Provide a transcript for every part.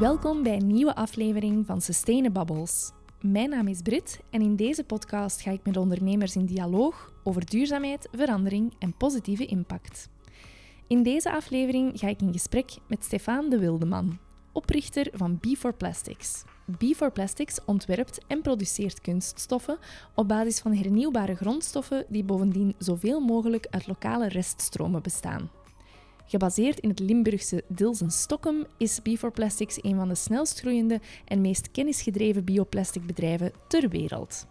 Welkom bij een nieuwe aflevering van Sustainabubbles. Mijn naam is Brit en in deze podcast ga ik met ondernemers in dialoog over duurzaamheid, verandering en positieve impact. In deze aflevering ga ik in gesprek met Stefan de Wildeman, oprichter van B4 Plastics. B4 Plastics ontwerpt en produceert kunststoffen op basis van hernieuwbare grondstoffen die bovendien zoveel mogelijk uit lokale reststromen bestaan. Gebaseerd in het Limburgse Dilsen-Stokkem is B4 Plastics een van de snelst groeiende en meest kennisgedreven bioplasticbedrijven ter wereld.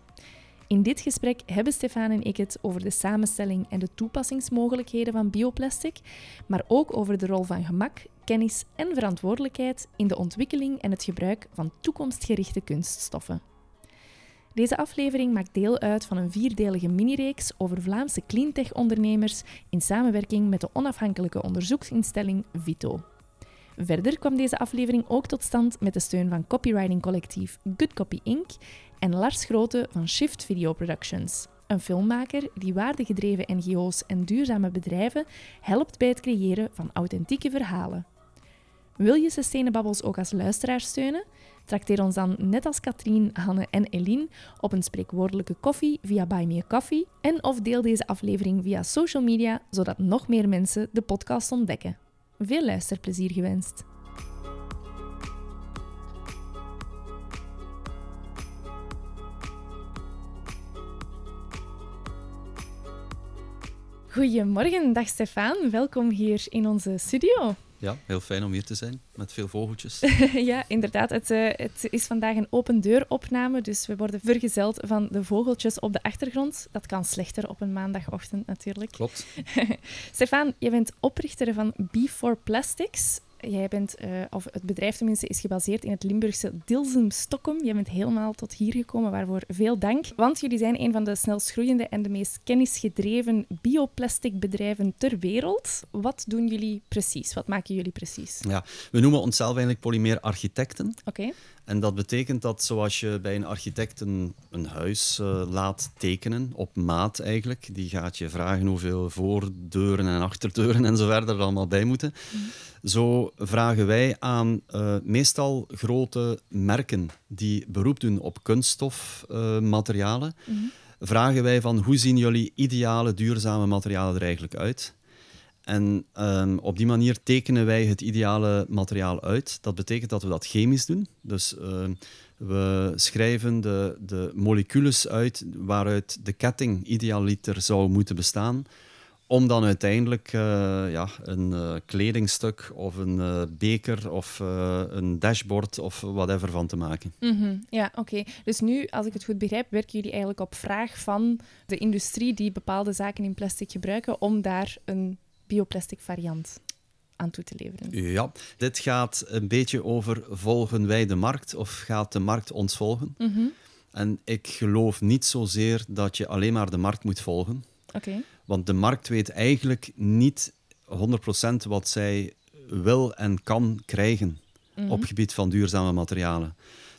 In dit gesprek hebben Stefan en ik het over de samenstelling en de toepassingsmogelijkheden van bioplastic, maar ook over de rol van gemak, kennis en verantwoordelijkheid in de ontwikkeling en het gebruik van toekomstgerichte kunststoffen. Deze aflevering maakt deel uit van een vierdelige minireeks over Vlaamse cleantech-ondernemers in samenwerking met de onafhankelijke onderzoeksinstelling Vito. Verder kwam deze aflevering ook tot stand met de steun van copywriting collectief Good Copy Inc. en Lars Grote van Shift Video Productions, een filmmaker die waardegedreven NGO's en duurzame bedrijven helpt bij het creëren van authentieke verhalen. Wil je Sustainababbels ook als luisteraar steunen? Trakteer ons dan, net als Katrien, Hanne en Eline, op een spreekwoordelijke koffie via Buy Me a Coffee en of deel deze aflevering via social media, zodat nog meer mensen de podcast ontdekken. Veel luisterplezier gewenst. Goedemorgen, dag Stefan. Welkom hier in onze studio. Ja, heel fijn om hier te zijn, met veel vogeltjes. ja, inderdaad. Het, uh, het, is vandaag een open deur opname, dus we worden vergezeld van de vogeltjes op de achtergrond. Dat kan slechter op een maandagochtend natuurlijk. Klopt. Stefan, je bent oprichter van B4 Plastics. Jij bent, uh, of het bedrijf tenminste, is gebaseerd in het Limburgse Dilsum Stockholm. Jij bent helemaal tot hier gekomen, waarvoor veel dank. Want jullie zijn een van de snelst groeiende en de meest kennisgedreven bioplasticbedrijven ter wereld. Wat doen jullie precies? Wat maken jullie precies? Ja, we noemen onszelf eigenlijk polymeer-architecten. Oké. En dat betekent dat zoals je bij een architect een, een huis uh, laat tekenen, op maat eigenlijk, die gaat je vragen hoeveel voordeuren en achterdeuren en zo verder er allemaal bij moeten. Mm. Zo vragen wij aan uh, meestal grote merken die beroep doen op kunststofmaterialen, uh, mm -hmm. vragen wij van hoe zien jullie ideale duurzame materialen er eigenlijk uit? En um, op die manier tekenen wij het ideale materiaal uit. Dat betekent dat we dat chemisch doen. Dus uh, we schrijven de, de moleculen uit waaruit de ketting idealiter zou moeten bestaan. Om dan uiteindelijk uh, ja, een uh, kledingstuk of een uh, beker of een dashboard of whatever van te maken. Mm -hmm. Ja, oké. Dus nu, als ik het goed begrijp, werken jullie eigenlijk op vraag van de industrie die bepaalde zaken in plastic gebruiken om daar een bioplastic variant aan toe te leveren. Ja, dit gaat een beetje over volgen wij de markt of gaat de markt ons volgen? Mm -hmm. En ik geloof niet zozeer dat je alleen maar de markt moet volgen. Okay. Want de markt weet eigenlijk niet 100% wat zij wil en kan krijgen mm -hmm. op gebied van duurzame materialen.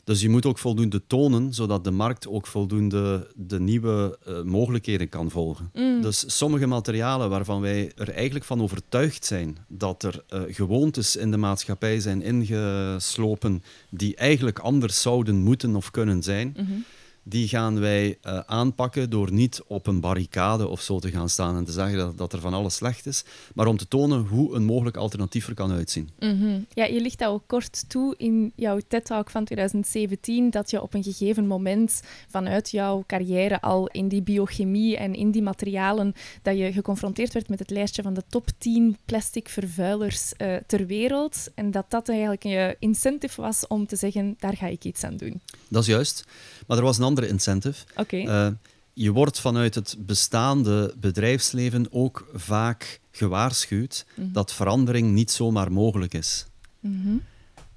Dus je moet ook voldoende tonen, zodat de markt ook voldoende de nieuwe uh, mogelijkheden kan volgen. Mm. Dus sommige materialen waarvan wij er eigenlijk van overtuigd zijn dat er uh, gewoontes in de maatschappij zijn ingeslopen die eigenlijk anders zouden moeten of kunnen zijn, mm -hmm. Die gaan wij uh, aanpakken door niet op een barricade of zo te gaan staan en te zeggen dat, dat er van alles slecht is, maar om te tonen hoe een mogelijk alternatief er kan uitzien. Mm -hmm. Ja, je ligt dat ook kort toe in jouw TED-talk van 2017, dat je op een gegeven moment vanuit jouw carrière al in die biochemie en in die materialen, dat je geconfronteerd werd met het lijstje van de top 10 plastic vervuilers uh, ter wereld en dat dat eigenlijk je incentive was om te zeggen, daar ga ik iets aan doen. Dat is juist. Maar er was een andere incentive. Okay. Uh, je wordt vanuit het bestaande bedrijfsleven ook vaak gewaarschuwd Mhm. mm -hmm. dat verandering niet zomaar mogelijk is. Mm -hmm.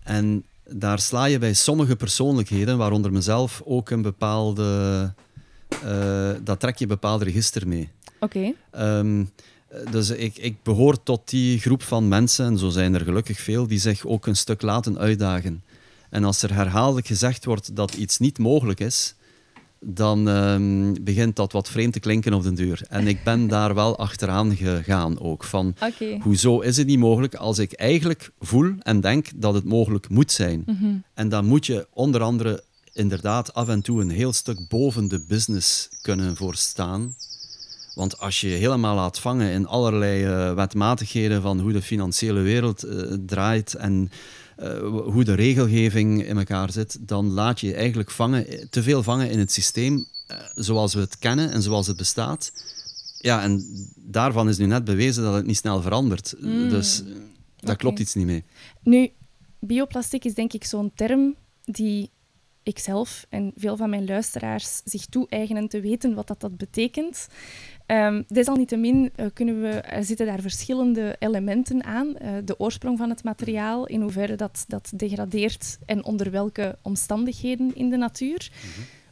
En daar sla je bij sommige persoonlijkheden, waaronder mezelf, ook een bepaalde. Uh, dat trek je een bepaald register mee. Oké. Okay. Um, dus ik, ik behoor tot die groep van mensen, en zo zijn er gelukkig veel, die zich ook een stuk laten uitdagen. En als er herhaaldelijk gezegd wordt dat iets niet mogelijk is, dan ehm, begint dat wat vreemd te klinken op de deur. En ik ben daar wel achteraan gegaan ook. Van, hoezo is het niet mogelijk als ik eigenlijk voel en denk dat het mogelijk moet zijn? Mhm. En dan moet je onder andere inderdaad af en toe een heel stuk boven de business kunnen voorstaan. Want als je je helemaal laat vangen in allerlei eh, wetmatigheden van hoe de financiële wereld eh, draait en hoe de regelgeving in elkaar zit, dan laat je je eigenlijk vangen, te veel vangen in het systeem eh, zoals we het kennen en zoals het bestaat. Ja, en daarvan is nu net bewezen dat het niet snel verandert. Dus eh, daar klopt iets niet mee. Nu, bioplastic is denk ik zo'n term die ik zelf en veel van mijn luisteraars zich toe-eigenen te weten wat dat, dat betekent. Ehm, desalniettemin eh, kunnen we, er zitten daar verschillende elementen aan. Eh, de oorsprong van het materiaal, in hoeverre dat, dat degradeert en onder welke omstandigheden in de natuur.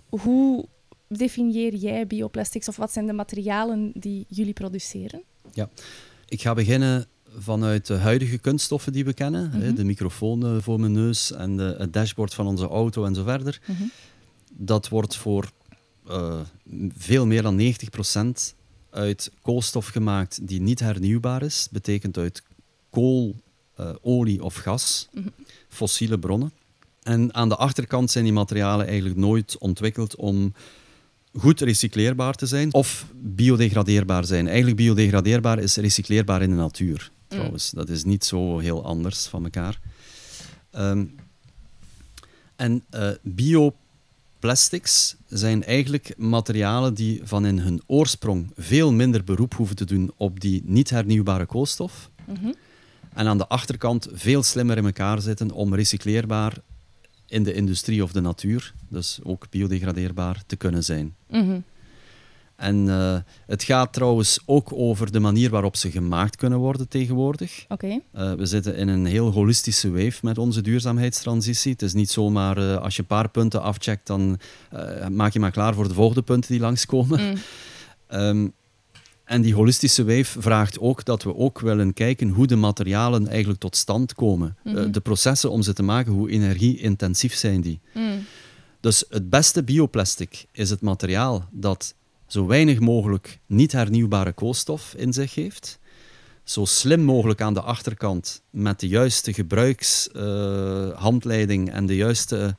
Hoe definieer jij bioplastics of wat zijn de materialen die jullie produceren? Ik ga beginnen vanuit de huidige kunststoffen die we kennen. hè, Mhm. De microfoon eh, voor mijn neus en de, het dashboard van onze auto en zo verder. Mhm. Dat wordt voor veel meer dan 90% uit koolstof gemaakt die niet hernieuwbaar is. Betekent uit kool, eh, olie of gas, Mhm. fossiele bronnen. En aan de achterkant zijn die materialen eigenlijk nooit ontwikkeld om goed recycleerbaar te zijn of biodegradeerbaar zijn. Eigenlijk biodegradeerbaar is recycleerbaar in de natuur, trouwens. Dat is niet zo heel anders van elkaar. Ehm, en eh, bioplastics zijn eigenlijk materialen die van in hun oorsprong veel minder beroep hoeven te doen op die niet hernieuwbare koolstof. Mhm. En aan de achterkant veel slimmer in elkaar zitten om recycleerbaar in de industrie of de natuur, dus ook biodegradeerbaar, te kunnen zijn. Mhm. En eh, het gaat trouwens ook over de manier waarop ze gemaakt kunnen worden tegenwoordig. Oké. Eh, we zitten in een heel holistische wave met onze duurzaamheidstransitie. Het is niet zomaar eh, als je een paar punten afcheckt, dan maak je maar klaar voor de volgende punten die langskomen. Mm. Ehm, en die holistische wave vraagt ook dat we ook willen kijken hoe de materialen eigenlijk tot stand komen. Mhm. de processen om ze te maken, hoe energie-intensief zijn die. Mm. Dus het beste bioplastic is het materiaal dat zo weinig mogelijk niet hernieuwbare koolstof in zich heeft. Zo slim mogelijk aan de achterkant met de juiste gebruikshandleiding en de juiste,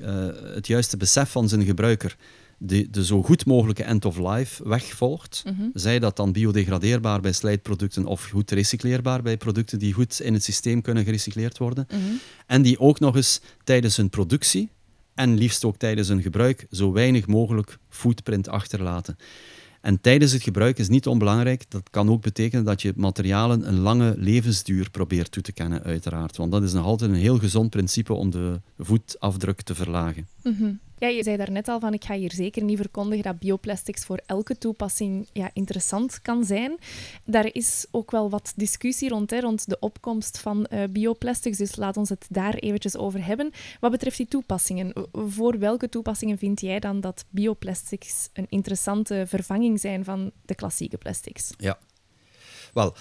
eh, het juiste besef van zijn gebruiker de, de zo goed mogelijke end-of-life weg volgt. Mhm. Zij dat dan biodegradeerbaar bij slijtproducten of goed recycleerbaar bij producten die goed in het systeem kunnen gerecycleerd worden. Mhm. En die ook nog eens tijdens hun productie en liefst ook tijdens hun gebruik zo weinig mogelijk footprint achterlaten. En tijdens het gebruik is niet onbelangrijk. Dat kan ook betekenen dat je materialen een lange levensduur probeert toe te kennen, uiteraard. Want dat is nog altijd een heel gezond principe om de voetafdruk te verlagen. Mhm. Ja, je zei daarnet al van ik ga hier zeker niet verkondigen dat bioplastics voor elke toepassing ja, interessant kan zijn. Daar is ook wel wat discussie rond, hè, rond de opkomst van eh, bioplastics, dus laat ons het daar eventjes over hebben. Wat betreft die toepassingen, voor welke toepassingen vind jij dan dat bioplastics een interessante vervanging zijn van de klassieke plastics? Ja. Wel,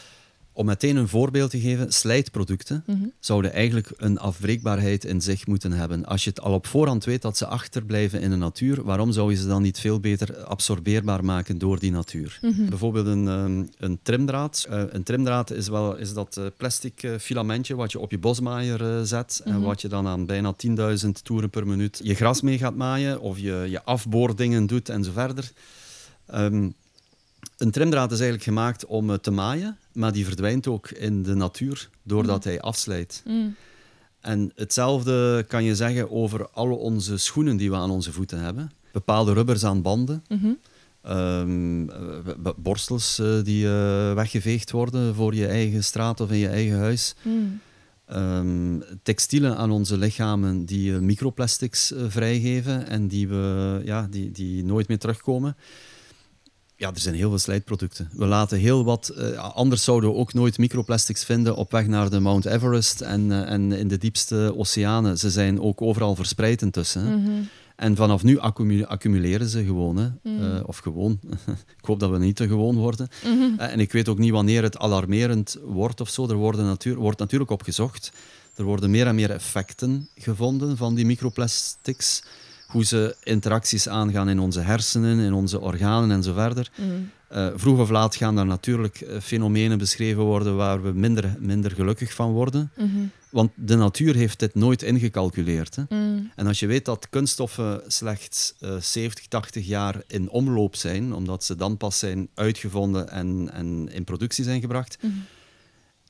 om meteen een voorbeeld te geven, slijtproducten Mhm. zouden eigenlijk een afbreekbaarheid in zich moeten hebben. Als je het al op voorhand weet dat ze achterblijven in de natuur, waarom zou je ze dan niet veel beter absorbeerbaar maken door die natuur? Mhm. Bijvoorbeeld een, ehm, een trimdraad. Eh, een trimdraad is, wel, is dat eh, plastic eh, filamentje wat je op je bosmaaier zet en Mhm. wat je dan aan bijna 10.000 toeren per minuut je gras mee gaat maaien of je, je afboordingen doet en zo verder. Ehm, een trimdraad is eigenlijk gemaakt om eh, te maaien, maar die verdwijnt ook in de natuur doordat hij afslijt. Mm. En hetzelfde kan je zeggen over alle onze schoenen die we aan onze voeten hebben. Bepaalde rubbers aan banden, Mhm. ehm, eh, borstels eh, die weggeveegd worden voor je eigen straat of in je eigen huis. Mm. Ehm, textielen aan onze lichamen die microplastics vrijgeven en die, we, ja, die, die nooit meer terugkomen. Ja, er zijn heel veel slijtproducten. We laten heel wat... eh, anders zouden we ook nooit microplastics vinden op weg naar de Mount Everest en, eh, en in de diepste oceanen. Ze zijn ook overal verspreid intussen. hè. Mhm. En vanaf nu accumu- accumuleren ze gewoon. Hè. Mm. Eh, of gewoon. ik hoop dat we niet te gewoon worden. Mhm. En ik weet ook niet wanneer het alarmerend wordt of zo. Er worden natuur, wordt natuurlijk op gezocht. Er worden meer en meer effecten gevonden van die microplastics. Hoe ze interacties aangaan in onze hersenen, in onze organen en zo verder. Uh, vroeg of laat gaan daar natuurlijk uh, fenomenen beschreven worden waar we minder, minder gelukkig van worden. Want de natuur heeft dit nooit ingecalculeerd. Hè? En als je weet dat kunststoffen slechts uh, 70, 80 jaar in omloop zijn, omdat ze dan pas zijn uitgevonden en, en in productie zijn gebracht,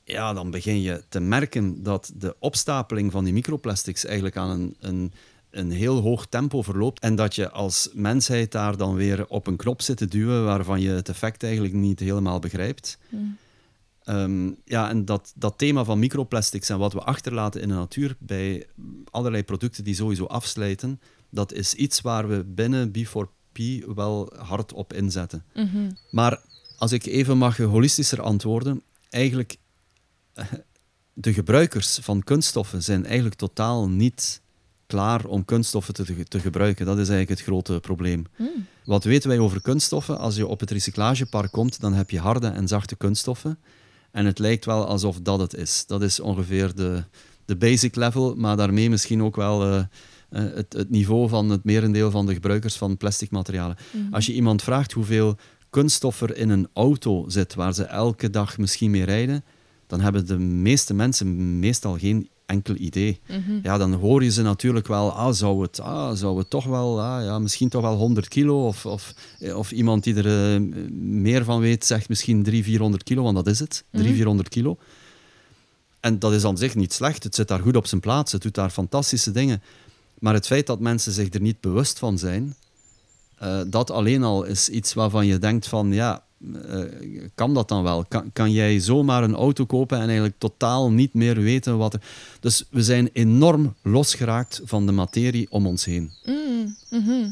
ja, dan begin je te merken dat de opstapeling van die microplastics eigenlijk aan een, een, een heel hoog tempo verloopt. En dat je als mensheid daar dan weer op een knop zit te duwen waarvan je het effect eigenlijk niet helemaal begrijpt. Mm. Um, ja, en dat, dat thema van microplastics en wat we achterlaten in de natuur bij allerlei producten die sowieso afslijten, dat is iets waar we binnen B4P wel hard op inzetten. Mm Maar als ik even mag holistischer antwoorden, eigenlijk de gebruikers van kunststoffen zijn eigenlijk totaal niet klaar om kunststoffen te, te gebruiken. Dat is eigenlijk het grote probleem. Hmm. Wat weten wij over kunststoffen? Als je op het recyclagepark komt, dan heb je harde en zachte kunststoffen. En het lijkt wel alsof dat het is. Dat is ongeveer de, de basic level, maar daarmee misschien ook wel uh, het, het, niveau van het merendeel van de gebruikers van plastic materialen. Hmm. Als je iemand vraagt hoeveel kunststof er in een auto zit, waar ze elke dag misschien mee rijden, dan hebben de meeste mensen meestal geen enkel idee. Mhm. Ja, dan hoor je ze natuurlijk wel, ah, zou, het, ah, zou het toch wel, ah, ja, misschien toch wel 100 kilo, of, of, of iemand die er uh, meer van weet, zegt misschien 300, 400 kilo, want dat is het, 300, mm 400 kilo. En dat is aan zich niet slecht, het zit daar goed op zijn plaats, het doet daar fantastische dingen. Maar het feit dat mensen zich er niet bewust van zijn, uh, dat alleen al is iets waarvan je denkt van, ja, uh, kan dat dan wel? Kan, kan jij zomaar een auto kopen en eigenlijk totaal niet meer weten wat er... Dus we zijn enorm losgeraakt van de materie om ons heen. Mm, mhm.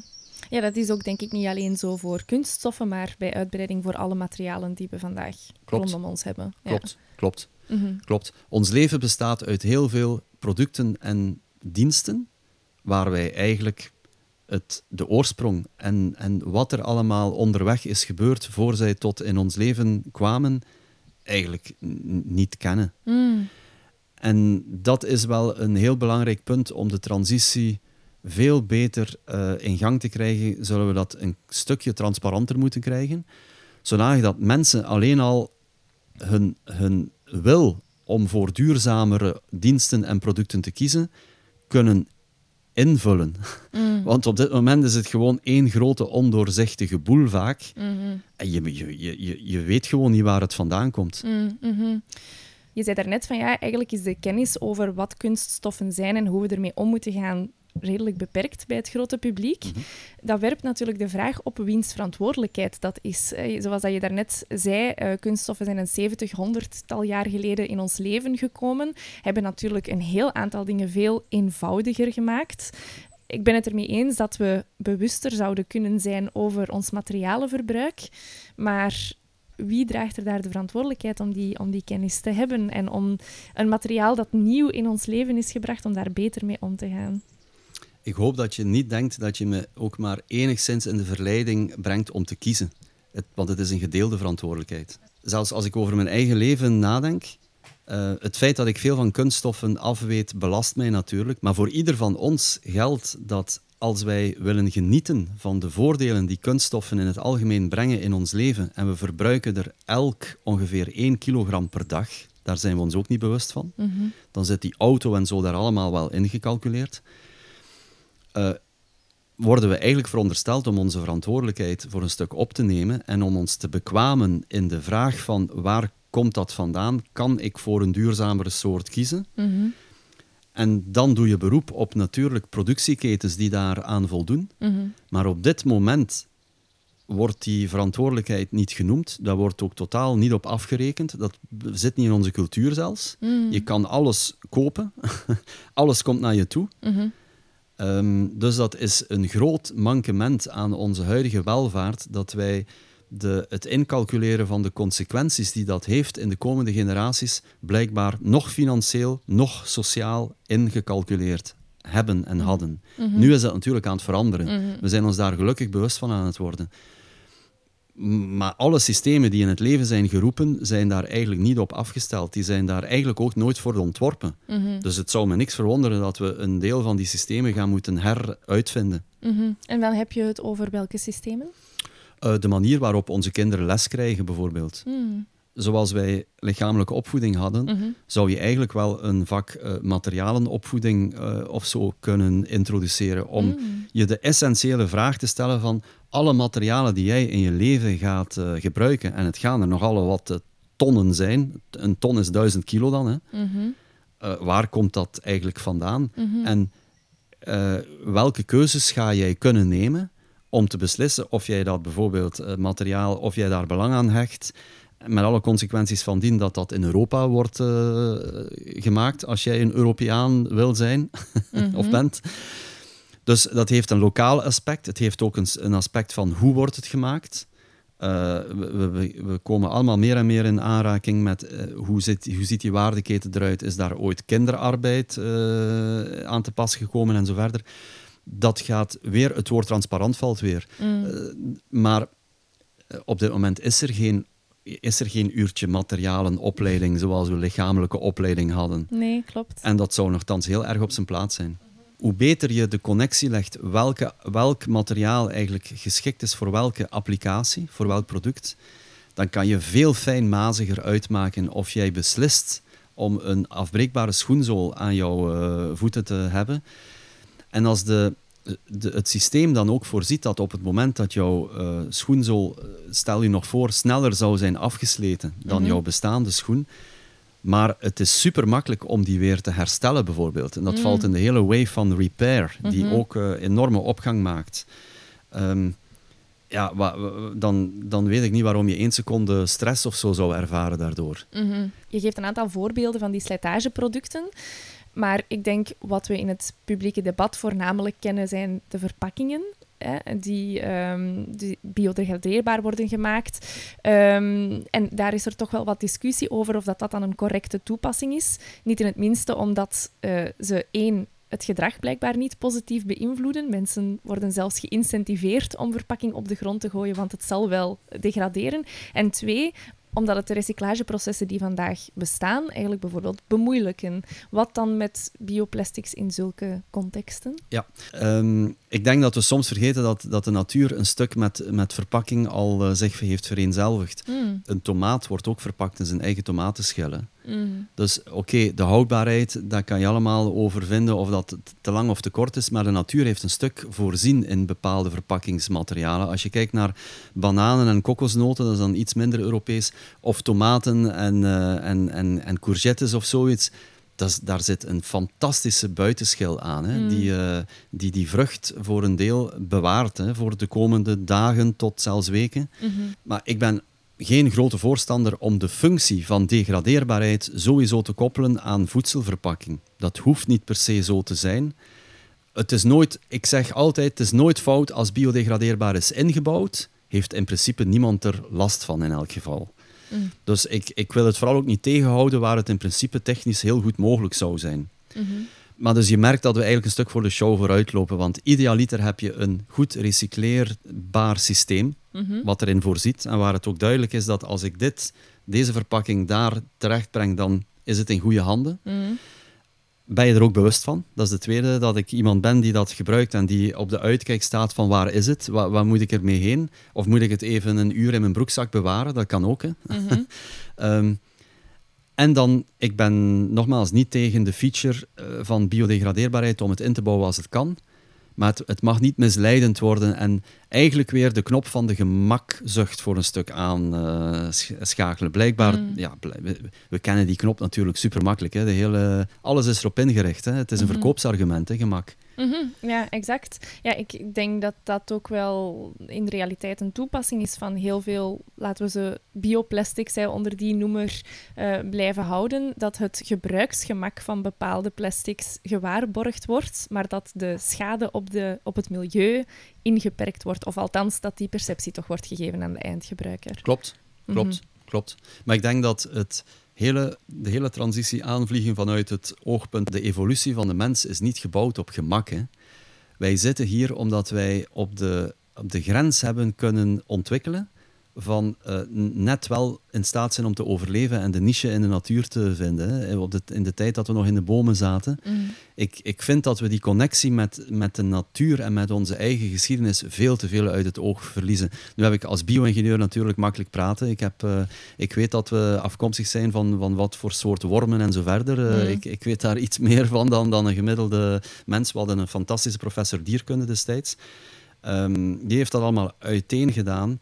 Ja, dat is ook denk ik niet alleen zo voor kunststoffen, maar bij uitbreiding voor alle materialen die we vandaag rondom ons hebben. Klopt, klopt. Mhm. klopt. Ons leven bestaat uit heel veel producten en diensten waar wij eigenlijk het, de oorsprong en, en wat er allemaal onderweg is gebeurd voor zij tot in ons leven kwamen, eigenlijk niet kennen. Mm. En dat is wel een heel belangrijk punt om de transitie veel beter uh, in gang te krijgen. Zullen we dat een stukje transparanter moeten krijgen, zodanig dat mensen alleen al hun, hun wil om voor duurzamere diensten en producten te kiezen, kunnen invullen. Mm. Want op dit moment is het gewoon één grote ondoorzichtige boel vaak. Mm-hmm. En je, je, je, je weet gewoon niet waar het vandaan komt. Mm, mm-hmm. Je zei daarnet van ja, eigenlijk is de kennis over wat kunststoffen zijn en hoe we ermee om moeten gaan redelijk beperkt bij het grote publiek. Mhm. Dat werpt natuurlijk de vraag op wiens verantwoordelijkheid dat is. Zoals dat je daarnet zei, uh, kunststoffen zijn een 70, 100 tal jaar geleden in ons leven gekomen, hebben natuurlijk een heel aantal dingen veel eenvoudiger gemaakt. Ik ben het ermee eens dat we bewuster zouden kunnen zijn over ons materialenverbruik, maar wie draagt er daar de verantwoordelijkheid om die, om die kennis te hebben en om een materiaal dat nieuw in ons leven is gebracht, om daar beter mee om te gaan? Ik hoop dat je niet denkt dat je me ook maar enigszins in de verleiding brengt om te kiezen. Het, want het is een gedeelde verantwoordelijkheid. Zelfs als ik over mijn eigen leven nadenk, uh, het feit dat ik veel van kunststoffen afweet, belast mij natuurlijk. Maar voor ieder van ons geldt dat als wij willen genieten van de voordelen die kunststoffen in het algemeen brengen in ons leven, en we verbruiken er elk ongeveer 1 kilogram per dag, daar zijn we ons ook niet bewust van, mhm. dan zit die auto en zo daar allemaal wel ingecalculeerd. Uh, worden we eigenlijk verondersteld om onze verantwoordelijkheid voor een stuk op te nemen en om ons te bekwamen in de vraag van waar komt dat vandaan? Kan ik voor een duurzamere soort kiezen? Mhm. En dan doe je beroep op natuurlijk productieketens die daaraan voldoen. Mhm. Maar op dit moment wordt die verantwoordelijkheid niet genoemd. Daar wordt ook totaal niet op afgerekend. Dat zit niet in onze cultuur zelfs. Mhm. Je kan alles kopen. alles komt naar je toe. Ehm, dus dat is een groot mankement aan onze huidige welvaart, dat wij de, het incalculeren van de consequenties die dat heeft in de komende generaties blijkbaar nog financieel, nog sociaal ingecalculeerd hebben en hadden. Mhm. Nu is dat natuurlijk aan het veranderen. Mhm. We zijn ons daar gelukkig bewust van aan het worden. Maar alle systemen die in het leven zijn geroepen, zijn daar eigenlijk niet op afgesteld. Die zijn daar eigenlijk ook nooit voor ontworpen. Mhm. Dus het zou me niks verwonderen dat we een deel van die systemen gaan moeten heruitvinden. Mhm. En dan heb je het over welke systemen? Uh, de manier waarop onze kinderen les krijgen, bijvoorbeeld. Mm. Zoals wij lichamelijke opvoeding hadden, Mhm. zou je eigenlijk wel een vak eh, materialenopvoeding eh, of zo kunnen introduceren. Om Mm. je de essentiële vraag te stellen van alle materialen die jij in je leven gaat eh, gebruiken, en het gaan er nogal wat tonnen zijn, een ton is duizend kilo dan, hè. Mhm. Waar komt dat eigenlijk vandaan? Mhm. En welke keuzes ga jij kunnen nemen om te beslissen of jij dat bijvoorbeeld materiaal, of jij daar belang aan hecht, met alle consequenties van dien dat dat in Europa wordt eh, gemaakt, als jij een Europeaan wil zijn of Mhm. bent. Dus dat heeft een lokaal aspect. Het heeft ook een, een aspect van hoe wordt het gemaakt. Eh, we, we, we komen allemaal meer en meer in aanraking met eh, hoe, zit, hoe ziet die waardeketen eruit? Is daar ooit kinderarbeid aan te pas gekomen en zo verder? Dat gaat weer, het woord transparant valt weer. Mm. Maar op dit moment is er geen, is er geen uurtje materialenopleiding zoals we lichamelijke opleiding hadden. Nee, klopt. En dat zou nogthans heel erg op zijn plaats zijn. Hoe beter je de connectie legt, welke, welk materiaal eigenlijk geschikt is voor welke applicatie, voor welk product, dan kan je veel fijnmaziger uitmaken of jij beslist om een afbreekbare schoenzool aan jouw eh, voeten te hebben. En als de, de, het systeem dan ook voorziet dat op het moment dat jouw eh, schoenzool, eh, stel je nog voor, sneller zou zijn afgesleten dan Mhm. jouw bestaande schoen, maar het is super makkelijk om die weer te herstellen, bijvoorbeeld. En dat Mm. valt in de hele wave van repair, die Mhm. ook eh, enorme opgang maakt. Ehm, ja, dan, dan weet ik niet waarom je één seconde stress of zo zou ervaren daardoor. Mhm. Je geeft een aantal voorbeelden van die slijtageproducten. Maar ik denk wat we in het publieke debat voornamelijk kennen zijn de verpakkingen. Hè, die, ehm, die biodegradeerbaar worden gemaakt. Ehm, en daar is er toch wel wat discussie over of dat, dat dan een correcte toepassing is. Niet in het minste omdat eh, ze één het gedrag blijkbaar niet positief beïnvloeden. Mensen worden zelfs geïncentiveerd om verpakking op de grond te gooien, want het zal wel degraderen. En twee, omdat het de recyclageprocessen die vandaag bestaan eigenlijk bijvoorbeeld bemoeilijken. Wat dan met bioplastics in zulke contexten? Ehm, ik denk dat we soms vergeten dat, dat de natuur een stuk met, met verpakking al eh, zich heeft vereenzelvigd. Mm, Een tomaat wordt ook verpakt in zijn eigen tomatenschillen. Mm, Dus oké, de houdbaarheid, daar kan je allemaal over vinden of dat te lang of te kort is, maar de natuur heeft een stuk voorzien in bepaalde verpakkingsmaterialen. Als je kijkt naar bananen en kokosnoten, dat is dan iets minder Europees, of tomaten en, eh, en, en, en courgettes of zoiets, dat daar zit een fantastische buitenschil aan, hè, Mm. die, eh, die die vrucht voor een deel bewaart hè, voor de komende dagen tot zelfs weken. mhm. Maar ik ben geen grote voorstander om de functie van degradeerbaarheid sowieso te koppelen aan voedselverpakking. Dat hoeft niet per se zo te zijn. Het is nooit, ik zeg altijd, het is nooit fout als biodegradeerbaar is ingebouwd. Heeft in principe niemand er last van in elk geval. Mm. Dus ik, ik wil het vooral ook niet tegenhouden waar het in principe technisch heel goed mogelijk zou zijn. Mhm. Maar dus je merkt dat we eigenlijk een stuk voor de show vooruit lopen. Want idealiter heb je een goed recycleerbaar systeem, Mhm. wat erin voorziet. En waar het ook duidelijk is dat als ik dit, deze verpakking daar terecht breng, dan is het in goede handen. Mhm. Ben je er ook bewust van? Dat is de tweede, dat ik iemand ben die dat gebruikt en die op de uitkijk staat van waar is het? Waar, waar moet ik ermee heen? Of moet ik het even een uur in mijn broekzak bewaren? Dat kan ook, hè? Mhm. Ehm, en dan, ik ben nogmaals niet tegen de feature eh, van biodegradeerbaarheid om het in te bouwen als het kan. Maar het, het mag niet misleidend worden en eigenlijk weer de knop van de gemakzucht voor een stuk aanschakelen. Blijkbaar, Mm. ja, we, we kennen die knop natuurlijk super makkelijk. Hè. De hele, alles is erop ingericht. Hè. Het is een Mhm. verkoopsargument, hè, gemak. Mhm, Ja, exact. Ja, ik denk dat dat ook wel in realiteit een toepassing is van heel veel, laten we ze bioplastics hè, onder die noemer eh, blijven houden. Dat het gebruiksgemak van bepaalde plastics gewaarborgd wordt, maar dat de schade op, de, op het milieu ingeperkt wordt. Of althans, dat die perceptie toch wordt gegeven aan de eindgebruiker. Klopt, klopt, Mhm. klopt. Maar ik denk dat het hele, de hele transitie aanvliegen vanuit het oogpunt, de evolutie van de mens is niet gebouwd op gemak. Wij zitten hier omdat wij op de, op de grens hebben kunnen ontwikkelen van uh, net wel in staat zijn om te overleven en de niche in de natuur te vinden. Hè. Op de, in de tijd dat we nog in de bomen zaten. Mm. Ik, ik vind dat we die connectie met, met de natuur en met onze eigen geschiedenis veel te veel uit het oog verliezen. Nu heb ik als bio-ingenieur natuurlijk makkelijk praten. Ik, heb, uh, ik weet dat we afkomstig zijn van, van wat voor soort wormen en zo verder. Uh, Mm. ik, ik weet daar iets meer van dan, dan een gemiddelde mens. We hadden een fantastische professor dierkunde destijds. Ehm, die heeft dat allemaal uiteen gedaan.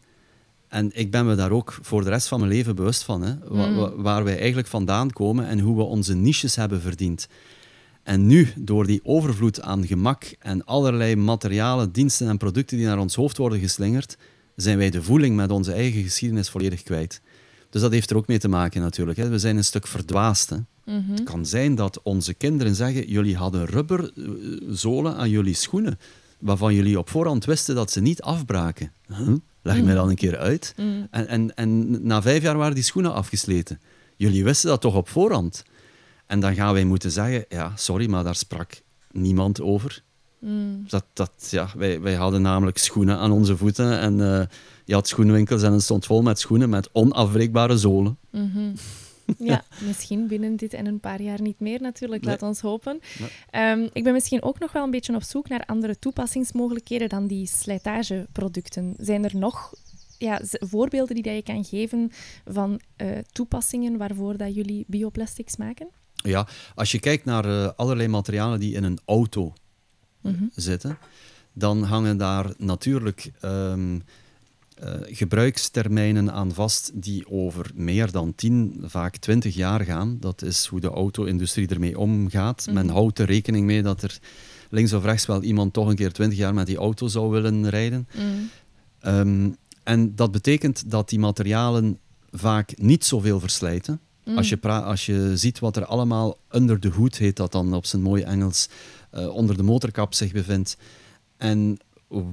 En ik ben me daar ook voor de rest van mijn leven bewust van. Hè? Wa- wa- waar wij eigenlijk vandaan komen en hoe we onze niches hebben verdiend. En nu, door die overvloed aan gemak en allerlei materialen, diensten en producten die naar ons hoofd worden geslingerd, zijn wij de voeling met onze eigen geschiedenis volledig kwijt. Dus dat heeft er ook mee te maken natuurlijk. Hè? We zijn een stuk verdwaasd. Hè? Mhm. Het kan zijn dat onze kinderen zeggen: jullie hadden rubberzolen aan jullie schoenen, waarvan jullie op voorhand wisten dat ze niet afbraken. Huh? Leg mij dan een keer uit. Mm. En, en, en na vijf jaar waren die schoenen afgesleten. Jullie wisten dat toch op voorhand? En dan gaan wij moeten zeggen: ja, sorry, maar daar sprak niemand over. Mm. Dat, dat, ja, wij, wij hadden namelijk schoenen aan onze voeten en eh, je had schoenenwinkels en het stond vol met schoenen met onafbreekbare zolen. Mhm. Ja, misschien binnen dit en een paar jaar niet meer natuurlijk, Nee. laat ons hopen. Nee. Ehm, ik ben misschien ook nog wel een beetje op zoek naar andere toepassingsmogelijkheden dan die slijtageproducten. Zijn er nog ja, voorbeelden die dat je kan geven van eh, toepassingen waarvoor dat jullie bioplastics maken? Ja, als je kijkt naar eh, allerlei materialen die in een auto Mhm. zitten, dan hangen daar natuurlijk ehm, eh, gebruikstermijnen aan vast die over meer dan 10, vaak 20 jaar gaan. Dat is hoe de auto-industrie ermee omgaat. Men Mhm. houdt er rekening mee dat er links of rechts wel iemand toch een keer 20 jaar met die auto zou willen rijden. Mm. Ehm, en dat betekent dat die materialen vaak niet zoveel verslijten. Mm. Als, je als je ziet wat er allemaal under de hoed, heet dat dan op zijn mooi Engels, eh, onder de motorkap zich bevindt. En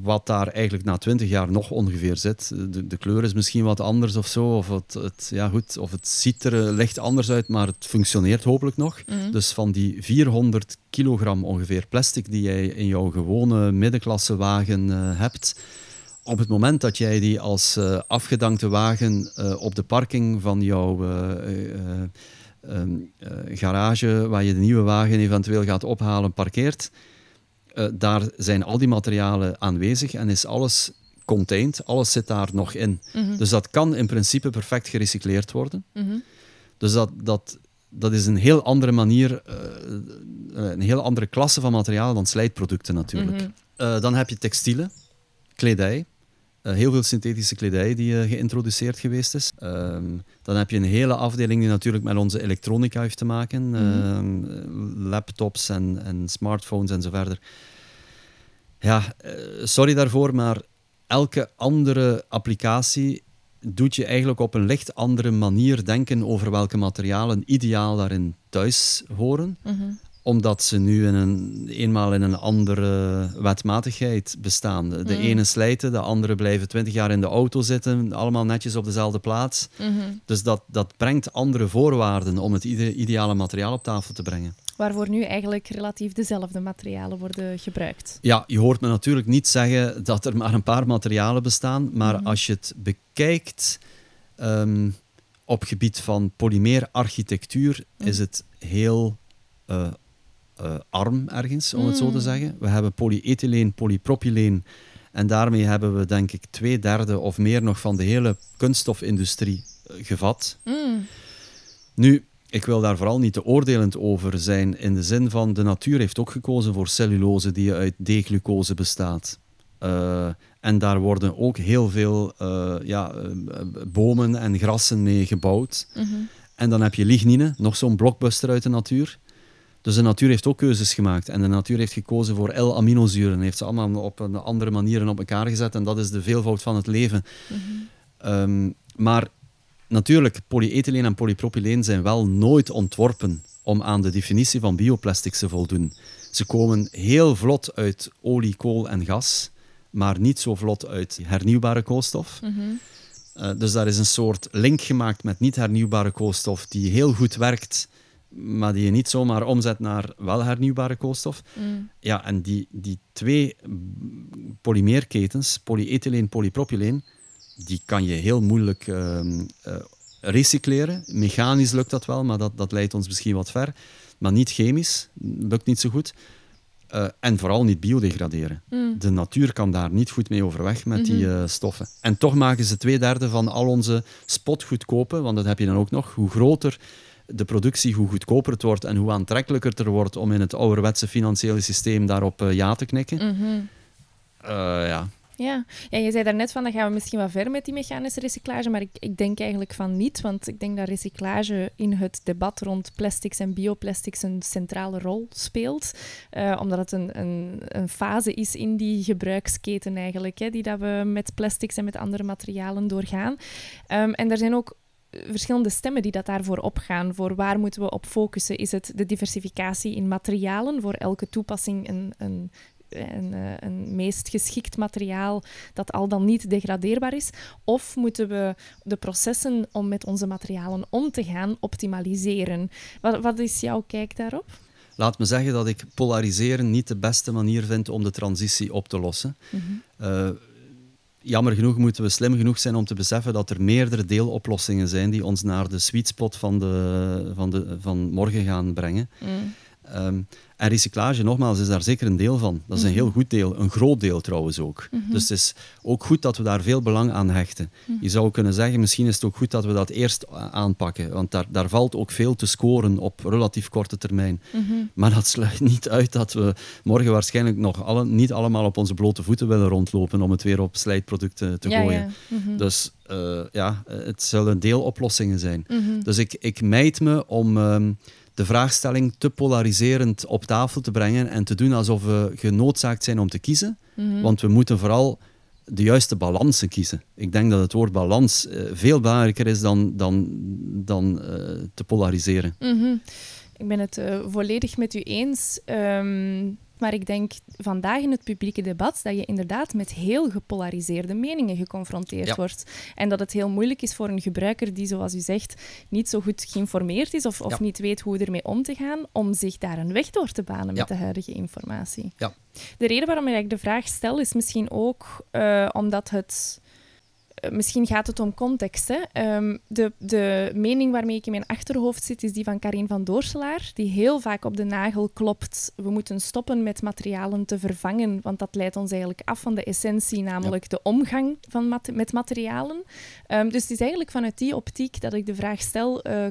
wat daar eigenlijk na twintig jaar nog ongeveer zit. De, de kleur is misschien wat anders of zo. Of het, het, ja, goed, of het ziet er eh, licht anders uit, maar het functioneert hopelijk nog. Mm. Dus van die 400 kilogram ongeveer plastic die jij in jouw gewone middenklassewagen eh hebt, op het moment dat jij die als eh, afgedankte wagen op de parking van jouw eh, eh, eh, ehm, eh, garage, waar je de nieuwe wagen eventueel gaat ophalen, parkeert, eh, daar zijn al die materialen aanwezig en is alles contained, alles zit daar nog in. Mhm. Dus dat kan in principe perfect gerecycleerd worden. Mhm. Dus dat, dat, dat is een heel andere manier, eh, een heel andere klasse van materiaal dan slijtproducten natuurlijk. Mhm. Eh, dan heb je textielen, kledij. Eh, heel veel synthetische kledij die eh, geïntroduceerd geweest is. Ehm, dan heb je een hele afdeling die natuurlijk met onze elektronica heeft te maken. Ehm, laptops en, en smartphones en zo verder. Ja, eh, sorry daarvoor, maar elke andere applicatie doet je eigenlijk op een licht andere manier denken over welke materialen ideaal daarin thuis horen Mhm. Omdat ze nu in een, eenmaal in een andere wetmatigheid bestaan. De, de Mm. ene slijten, de andere blijven twintig jaar in de auto zitten, allemaal netjes op dezelfde plaats. Mhm. Dus dat, dat brengt andere voorwaarden om het ide- ideale materiaal op tafel te brengen. Waarvoor nu eigenlijk relatief dezelfde materialen worden gebruikt. Ja, je hoort me natuurlijk niet zeggen dat er maar een paar materialen bestaan, maar als je het bekijkt ehm, op gebied van polymeerarchitectuur, is het heel eh, eh, arm ergens, om het zo te Mm. zeggen. We hebben polyethyleen, polypropyleen en daarmee hebben we denk ik twee derde of meer nog van de hele kunststofindustrie eh, gevat. Mm. Nu, ik wil daar vooral niet te oordelend over zijn, in de zin van de natuur heeft ook gekozen voor cellulose die uit D-glucose bestaat. Eh, en daar worden ook heel veel ja, bomen en grassen mee gebouwd. Mhm. En dan heb je lignine, nog zo'n blockbuster uit de natuur. Dus de natuur heeft ook keuzes gemaakt. En de natuur heeft gekozen voor L-aminozuren. Heeft ze allemaal op een andere manieren op elkaar gezet. En dat is de veelvoud van het leven. Ehm, maar natuurlijk, polyethyleen en polypropyleen zijn wel nooit ontworpen om aan de definitie van bioplastics te voldoen. Ze komen heel vlot uit olie, kool en gas, maar niet zo vlot uit hernieuwbare koolstof. Mhm. Eh, dus daar is een soort link gemaakt met niet hernieuwbare koolstof die heel goed werkt, maar die je niet zomaar omzet naar wel hernieuwbare koolstof. Mm. Ja, en die, die twee mm, polymeerketens, polyethyleen, polypropyleen, die kan je heel moeilijk ehm, eh, recycleren. Mechanisch lukt dat wel, maar dat, dat leidt ons misschien wat ver. Maar niet chemisch, lukt niet zo goed. Uh, en vooral niet biodegraderen. Mm. De natuur kan daar niet goed mee overweg met die Mhm. uh, stoffen. En toch maken ze twee derde van al onze spotgoedkope, want dat heb je dan ook nog. Hoe groter de productie, hoe goedkoper het wordt en hoe aantrekkelijker het er wordt om in het ouderwetse financiële systeem daarop uh, ja te knikken. Mhm. ja, Ja. ja, je zei daarnet van, dan gaan we misschien wat ver met die mechanische recyclage, maar ik, ik denk eigenlijk van niet, want ik denk dat recyclage in het debat rond plastics en bioplastics een centrale rol speelt, uh, omdat het een, een, een, fase is in die gebruiksketen eigenlijk, hè, die dat we met plastics en met andere materialen doorgaan. Um, en er zijn ook verschillende stemmen die dat daarvoor opgaan. Voor waar moeten we op focussen? Is het de diversificatie in materialen, voor elke toepassing een, een een, uh, een, meest geschikt materiaal dat al dan niet degradeerbaar is? Of moeten we de processen om met onze materialen om te gaan optimaliseren? Wat, wat is jouw kijk daarop? Laat me zeggen dat ik polariseren niet de beste manier vind om de transitie op te lossen. Mhm. Mm -hmm. uh, jammer genoeg moeten we slim genoeg zijn om te beseffen dat er meerdere deeloplossingen zijn die ons naar de sweet spot van, de, van, de, van morgen gaan brengen. Mm. Um, en recyclage, nogmaals, is daar zeker een deel van. Dat is een heel goed deel, een groot deel trouwens ook. Mhm. Dus het is ook goed dat we daar veel belang aan hechten. Je zou kunnen zeggen, misschien is het ook goed dat we dat eerst aanpakken, want daar, daar valt ook veel te scoren op relatief korte termijn. Mhm. Maar dat sluit niet uit dat we morgen waarschijnlijk nog alle, niet allemaal op onze blote voeten willen rondlopen om het weer op slijtproducten te ja, gooien. Ja. Mhm. Dus uh, ja, het zullen deeloplossingen zijn. Mhm. Dus ik, ik mijd me om... Um, de vraagstelling te polariserend op tafel te brengen en te doen alsof we genoodzaakt zijn om te kiezen. Mhm. Want we moeten vooral de juiste balansen kiezen. Ik denk dat het woord balans uh, veel belangrijker is dan, dan, dan uh, te polariseren. Mhm. Ik ben het uh, volledig met u eens. Um, maar ik denk vandaag in het publieke debat dat je inderdaad met heel gepolariseerde meningen geconfronteerd ja. wordt. En dat het heel moeilijk is voor een gebruiker die, zoals u zegt, niet zo goed geïnformeerd is of, of ja. niet weet hoe ermee om te gaan, om zich daar een weg door te banen met de huidige informatie. Ja. De reden waarom ik de vraag stel is misschien ook uh, omdat het misschien gaat het om context. Hè? Um, de, de mening waarmee ik in mijn achterhoofd zit, is die van Karin van Doorselaar, die heel vaak op de nagel klopt. We moeten stoppen met materialen te vervangen, want dat leidt ons eigenlijk af van de essentie, namelijk ja. de omgang van mat met materialen. Um, dus het is eigenlijk vanuit die optiek dat ik de vraag stel, uh,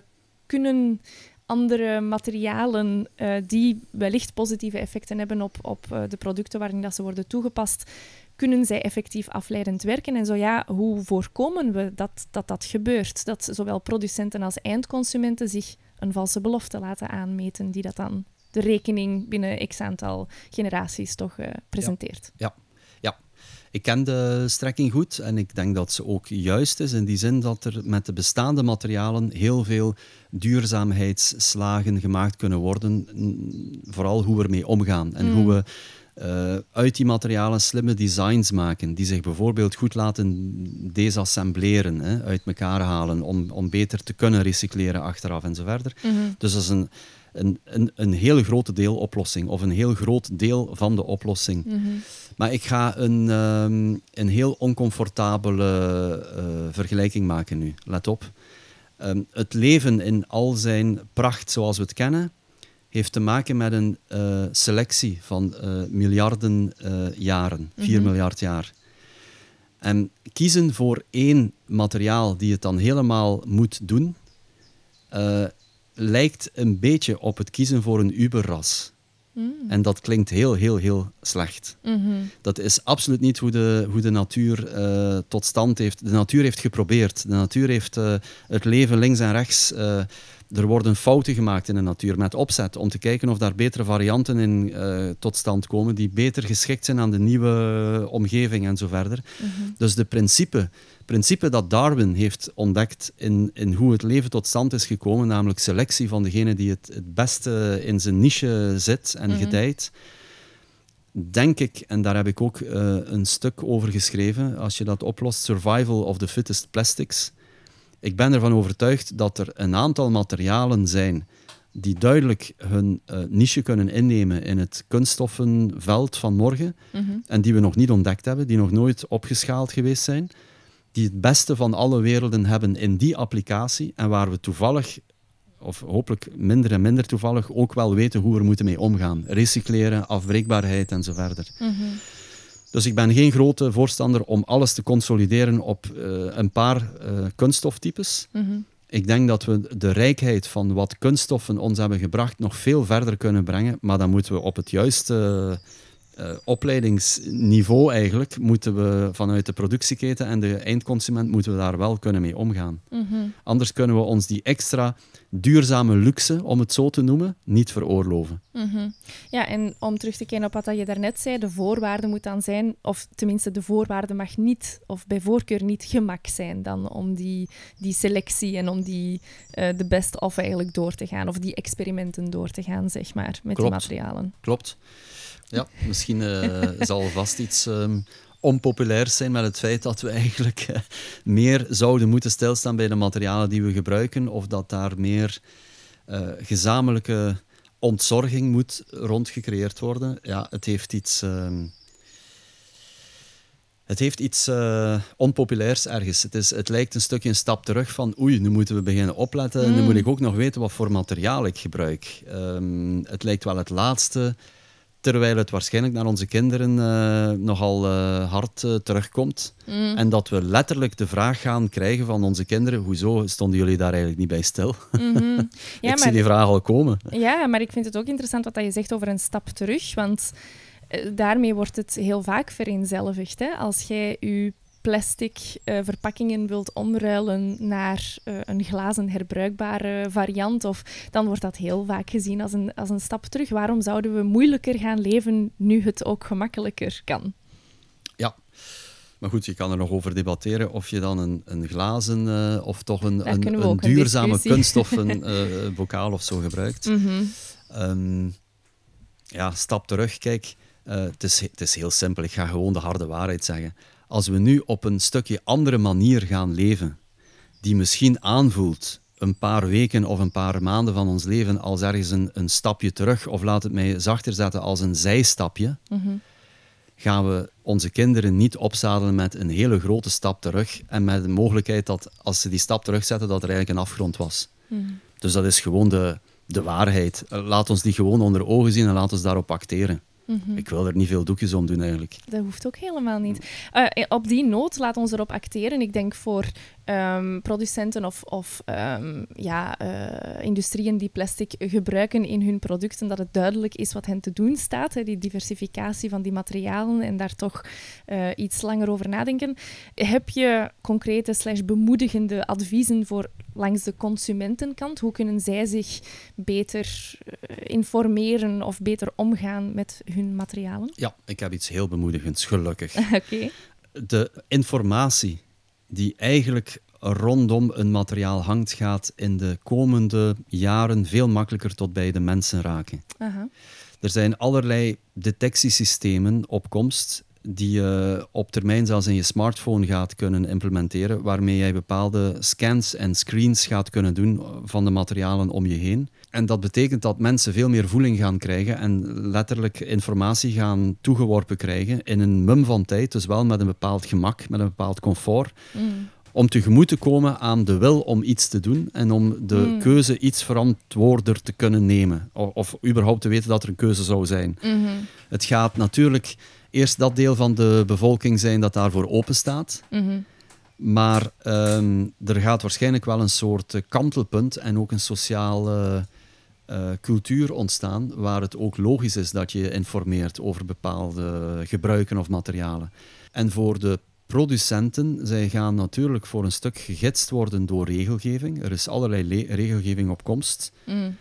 kunnen andere materialen uh, die wellicht positieve effecten hebben op, op de producten waarin dat ze worden toegepast, kunnen zij effectief afleidend werken? En zo ja, hoe voorkomen we dat dat, dat gebeurt? Dat zowel producenten als eindconsumenten zich een valse belofte laten aanmeten, die dat dan de rekening binnen x aantal generaties toch uh, presenteert. Ja. ja. ja. Ik ken de strekking goed en ik denk dat ze ook juist is in die zin dat er met de bestaande materialen heel veel duurzaamheidsslagen gemaakt kunnen worden. Vooral hoe we ermee omgaan en mm. hoe we uh, uit die materialen slimme designs maken, die zich bijvoorbeeld goed laten desassembleren, hè, uit elkaar halen, om, om beter te kunnen recycleren achteraf en zo verder. Mm -hmm. Dus dat is een, een, een, een heel grote deeloplossing, of een heel groot deel van de oplossing. Mm -hmm. Maar ik ga een, um, een heel oncomfortabele uh, vergelijking maken nu. Let op. Um, het leven in al zijn pracht zoals we het kennen, heeft te maken met een uh, selectie van uh, miljarden uh, jaren, mm -hmm. 4 miljard jaar. En kiezen voor één materiaal die het dan helemaal moet doen, lijkt een beetje op het kiezen voor een Uberras. Mm. En dat klinkt heel, heel, heel slecht. Mm -hmm. Dat is absoluut niet hoe de, hoe de natuur tot stand heeft. De natuur heeft geprobeerd. De natuur heeft het leven links en rechts er worden fouten gemaakt in de natuur met opzet om te kijken of daar betere varianten in uh, tot stand komen die beter geschikt zijn aan de nieuwe omgeving en zo verder. Mm -hmm. Dus de principe, principe dat Darwin heeft ontdekt in, in hoe het leven tot stand is gekomen, namelijk selectie van degene die het, het beste in zijn niche zit en Mhm. gedijt, denk ik, en daar heb ik ook uh, een stuk over geschreven, als je dat oplost, Survival of the Fittest Plastics. Ik ben ervan overtuigd dat er een aantal materialen zijn die duidelijk hun uh, niche kunnen innemen in het kunststoffenveld van morgen Mhm. en die we nog niet ontdekt hebben, die nog nooit opgeschaald geweest zijn. die het beste van alle werelden hebben in die applicatie en waar we toevallig, of hopelijk minder en minder toevallig, ook wel weten hoe we er moeten mee omgaan. Recycleren, afbreekbaarheid en zo verder. Dus ik ben geen grote voorstander om alles te consolideren op eh, een paar uh, kunststoftypes. Ik denk dat we de rijkheid van wat kunststoffen ons hebben gebracht nog veel verder kunnen brengen, maar dan moeten we op het juiste uh, opleidingsniveau eigenlijk moeten we vanuit de productieketen en de eindconsument moeten we daar wel kunnen mee omgaan. Mm Anders kunnen we ons die extra duurzame luxe, om het zo te noemen, niet veroorloven. Mm Ja, en om terug te keren op wat je daarnet zei, de voorwaarde moet dan zijn, of tenminste de voorwaarde mag niet, of bij voorkeur niet gemak zijn dan om die, die selectie en om die uh, de best of eigenlijk door te gaan, of die experimenten door te gaan, zeg maar, met Klopt. die materialen. Klopt. Ja, misschien uh, zal vast iets um, onpopulairs zijn met het feit dat we eigenlijk uh, meer zouden moeten stilstaan bij de materialen die we gebruiken, of dat daar meer uh, gezamenlijke ontzorging moet rondgecreëerd worden. Ja, het heeft iets. Um, het heeft iets uh, onpopulairs ergens. Het, is, het lijkt een stukje een stap terug van oei, nu moeten we beginnen opletten. Mm. Nu moet ik ook nog weten wat voor materiaal ik gebruik. Um, het lijkt wel het laatste terwijl het waarschijnlijk naar onze kinderen uh, nogal uh, hard uh, terugkomt. Mm. En dat we letterlijk de vraag gaan krijgen van onze kinderen, hoezo stonden jullie daar eigenlijk niet bij stil? Mm -hmm. ja, ik zie die vraag al komen. Ja, maar ik vind het ook interessant wat je zegt over een stap terug, want daarmee wordt het heel vaak vereenzelvigd. Hè? Als jij je plastic uh, verpakkingen wilt omruilen naar uh, een glazen herbruikbare variant, of, dan wordt dat heel vaak gezien als een, als een stap terug. Waarom zouden we moeilijker gaan leven nu het ook gemakkelijker kan? Ja. Maar goed, je kan er nog over debatteren of je dan een, een glazen uh, of toch een, een, een duurzame kunststoffen bokaal of zo gebruikt. Mm -hmm. um, ja, stap terug. Kijk, het, is, het is heel simpel. Ik ga gewoon de harde waarheid zeggen als we nu op een stukje andere manier gaan leven, die misschien aanvoelt een paar weken of een paar maanden van ons leven als ergens een, een stapje terug, of laat het mij zachter zetten als een zijstapje, mm -hmm. gaan we onze kinderen niet opzadelen met een hele grote stap terug en met de mogelijkheid dat als ze die stap terugzetten, dat er eigenlijk een afgrond was. Mm. Dus dat is gewoon de, de waarheid. Laat ons die gewoon onder ogen zien en laat ons daarop acteren. Mm -hmm. Ik wil er niet veel doekjes om doen eigenlijk. Dat hoeft ook helemaal niet. Uh, op die noot, laat ons erop acteren. Ik denk voor um, producenten of, of um, ja, uh, industrieën die plastic gebruiken in hun producten, dat het duidelijk is wat hen te doen staat. Hè, die diversificatie van die materialen en daar toch uh, iets langer over nadenken. Heb je concrete slash bemoedigende adviezen voor langs de consumentenkant? Hoe kunnen zij zich beter informeren of beter omgaan met hun materialen? Ja, ik heb iets heel bemoedigends, gelukkig. Oké. Okay. De informatie die eigenlijk rondom een materiaal hangt, gaat in de komende jaren veel makkelijker tot bij de mensen raken. Aha. Er zijn allerlei detectiesystemen op komst die je op termijn zelfs in je smartphone gaat kunnen implementeren, waarmee jij bepaalde scans en screens gaat kunnen doen van de materialen om je heen. En dat betekent dat mensen veel meer voeling gaan krijgen en letterlijk informatie gaan toegeworpen krijgen in een mum van tijd, dus wel met een bepaald gemak, met een bepaald comfort, mm. om tegemoet te komen aan de wil om iets te doen en om de Mm. keuze iets verantwoorder te kunnen nemen. Of, of überhaupt te weten dat er een keuze zou zijn. Mm -hmm. Het gaat natuurlijk eerst dat deel van de bevolking zijn dat daarvoor open staat. Mm -hmm. Maar um, er gaat waarschijnlijk wel een soort kantelpunt en ook een sociale uh, cultuur ontstaan waar het ook logisch is dat je informeert over bepaalde gebruiken of materialen. En voor de producenten, zij gaan natuurlijk voor een stuk gegidst worden door regelgeving. Er is allerlei regelgeving op komst. Mm.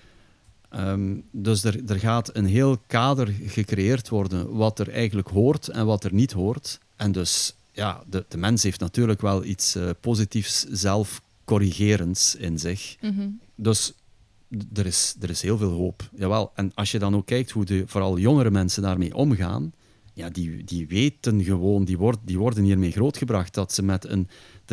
Um, dus er, er gaat een heel kader gecreëerd worden wat er eigenlijk hoort en wat er niet hoort. En dus, ja, de, de mens heeft natuurlijk wel iets uh, positiefs zelfcorrigerends in zich. Mm -hmm. Dus er is, er is heel veel hoop. Jawel. En als je dan ook kijkt hoe de, vooral jongere mensen daarmee omgaan, ja, die, die weten gewoon, die, word, die worden hiermee grootgebracht. Dat ze, met een,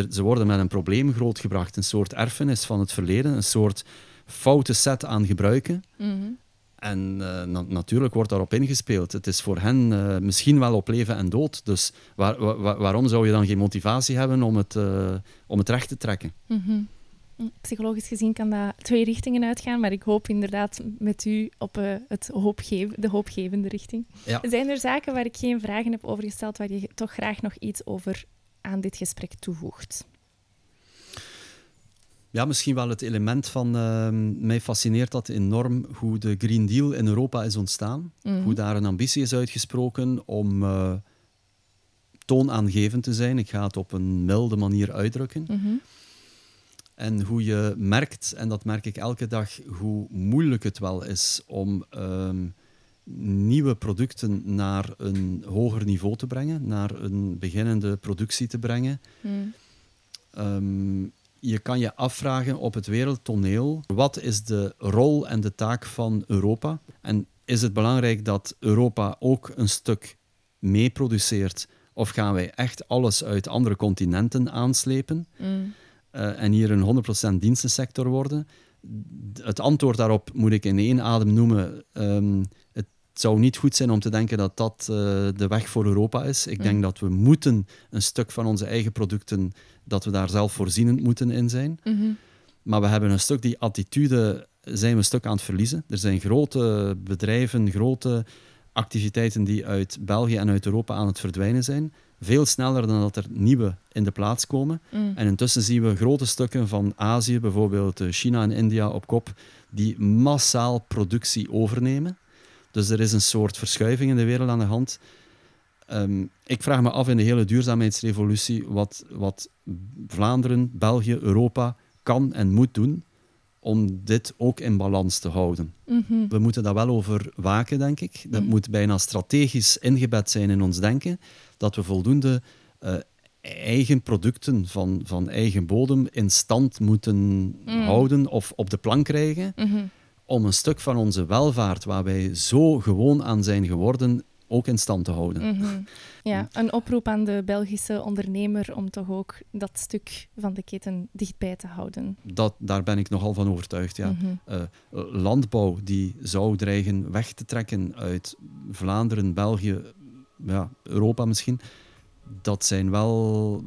ze worden met een probleem grootgebracht, een soort erfenis van het verleden, een soort foute set aan gebruiken. Mm -hmm. En uh, na natuurlijk wordt daarop ingespeeld. Het is voor hen uh, misschien wel op leven en dood. Dus waar, waar, waarom zou je dan geen motivatie hebben om het, uh, om het recht te trekken? Mm -hmm. Psychologisch gezien kan dat twee richtingen uitgaan, maar ik hoop inderdaad met u op het hoopgeven, de hoopgevende richting. Ja. Zijn er zaken waar ik geen vragen heb over gesteld, waar je toch graag nog iets over aan dit gesprek toevoegt? Ja, misschien wel het element van. Uh, mij fascineert dat enorm hoe de Green Deal in Europa is ontstaan. Mm. Hoe daar een ambitie is uitgesproken om uh, toonaangevend te zijn. Ik ga het op een milde manier uitdrukken. Mm -hmm. En hoe je merkt, en dat merk ik elke dag, hoe moeilijk het wel is om uh, nieuwe producten naar een hoger niveau te brengen, naar een beginnende productie te brengen. Mm. Um, je kan je afvragen op het wereldtoneel, wat is de rol en de taak van Europa? En is het belangrijk dat Europa ook een stuk meeproduceert? Of gaan wij echt alles uit andere continenten aanslepen mm. Uh, en hier een 100% dienstensector worden? Het antwoord daarop moet ik in één adem noemen. Um, het zou niet goed zijn om te denken dat dat uh, de weg voor Europa is. Ik denk dat we moeten een stuk van onze eigen producten, dat we daar zelf voorzienend moeten in zijn. Mm -hmm. Maar we hebben een stuk die attitude, zijn we een stuk aan het verliezen. Er zijn grote bedrijven, grote activiteiten die uit België en uit Europa aan het verdwijnen zijn. Veel sneller dan dat er nieuwe in de plaats komen. Mm. En intussen zien we grote stukken van Azië, bijvoorbeeld China en India op kop, die massaal productie overnemen. Dus er is een soort verschuiving in de wereld aan de hand. Um, ik vraag me af in de hele duurzaamheidsrevolutie wat, wat Vlaanderen, België, Europa kan en moet doen om dit ook in balans te houden. Mm -hmm. We moeten daar wel over waken, denk ik. Dat Mm. moet bijna strategisch ingebed zijn in ons denken, dat we voldoende uh, eigen producten van, van eigen bodem in stand moeten Mm. houden of op de plank krijgen Mhm. om een stuk van onze welvaart, waar wij zo gewoon aan zijn geworden, ook in stand te houden. Mhm. Ja, een oproep aan de Belgische ondernemer om toch ook dat stuk van de keten dichtbij te houden. Dat, daar ben ik nogal van overtuigd. Ja. Mhm. Uh, landbouw die zou dreigen weg te trekken uit Vlaanderen, België, ja, Europa misschien. Dat zijn wel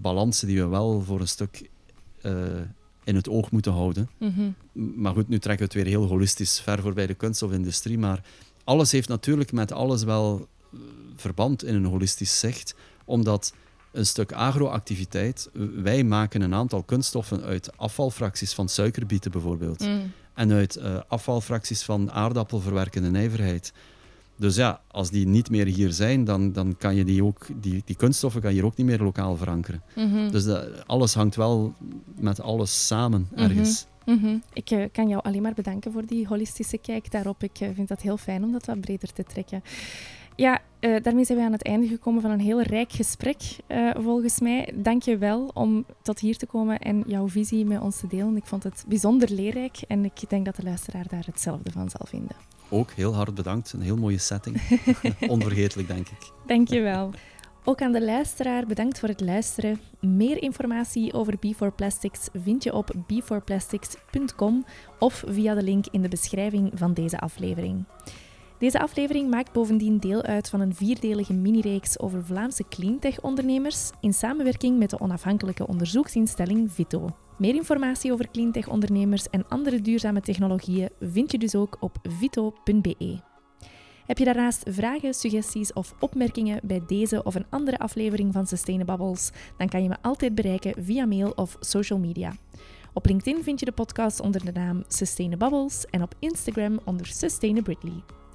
balansen die we wel voor een stuk uh, in het oog moeten houden. Mhm. Maar goed, nu trekken we het weer heel holistisch ver voorbij de kunst of industrie. Maar alles heeft natuurlijk met alles wel uh, verband in een holistisch zicht, omdat een stuk agroactiviteit, wij maken een aantal kunststoffen uit afvalfracties van suikerbieten bijvoorbeeld. Mm. En uit uh, afvalfracties van aardappelverwerkende nijverheid. Dus ja, als die niet meer hier zijn, dan, dan kan je die ook, die, die kunststoffen kan je hier ook niet meer lokaal verankeren. Mm -hmm. Dus dat, alles hangt wel met alles samen ergens. Mm -hmm. Mm -hmm. Ik uh, kan jou alleen maar bedanken voor die holistische kijk daarop. Ik uh, vind dat heel fijn om dat wat breder te trekken. Ja, uh, daarmee zijn we aan het einde gekomen van een heel rijk gesprek, uh, volgens mij. Dank je wel om tot hier te komen en jouw visie met ons te delen. Ik vond het bijzonder leerrijk en ik denk dat de luisteraar daar hetzelfde van zal vinden. Ook heel hard bedankt. Een heel mooie setting. Onvergetelijk, denk ik. Dank je wel. Ook aan de luisteraar bedankt voor het luisteren. Meer informatie over B4Plastics vind je op b4plastics.com of via de link in de beschrijving van deze aflevering. Deze aflevering maakt bovendien deel uit van een vierdelige mini-reeks over Vlaamse cleantech-ondernemers in samenwerking met de onafhankelijke onderzoeksinstelling Vito. Meer informatie over cleantech-ondernemers en andere duurzame technologieën vind je dus ook op vito.be. Heb je daarnaast vragen, suggesties of opmerkingen bij deze of een andere aflevering van Sustainabubbles, dan kan je me altijd bereiken via mail of social media. Op LinkedIn vind je de podcast onder de naam Sustainabubbles en op Instagram onder Sustainabritly.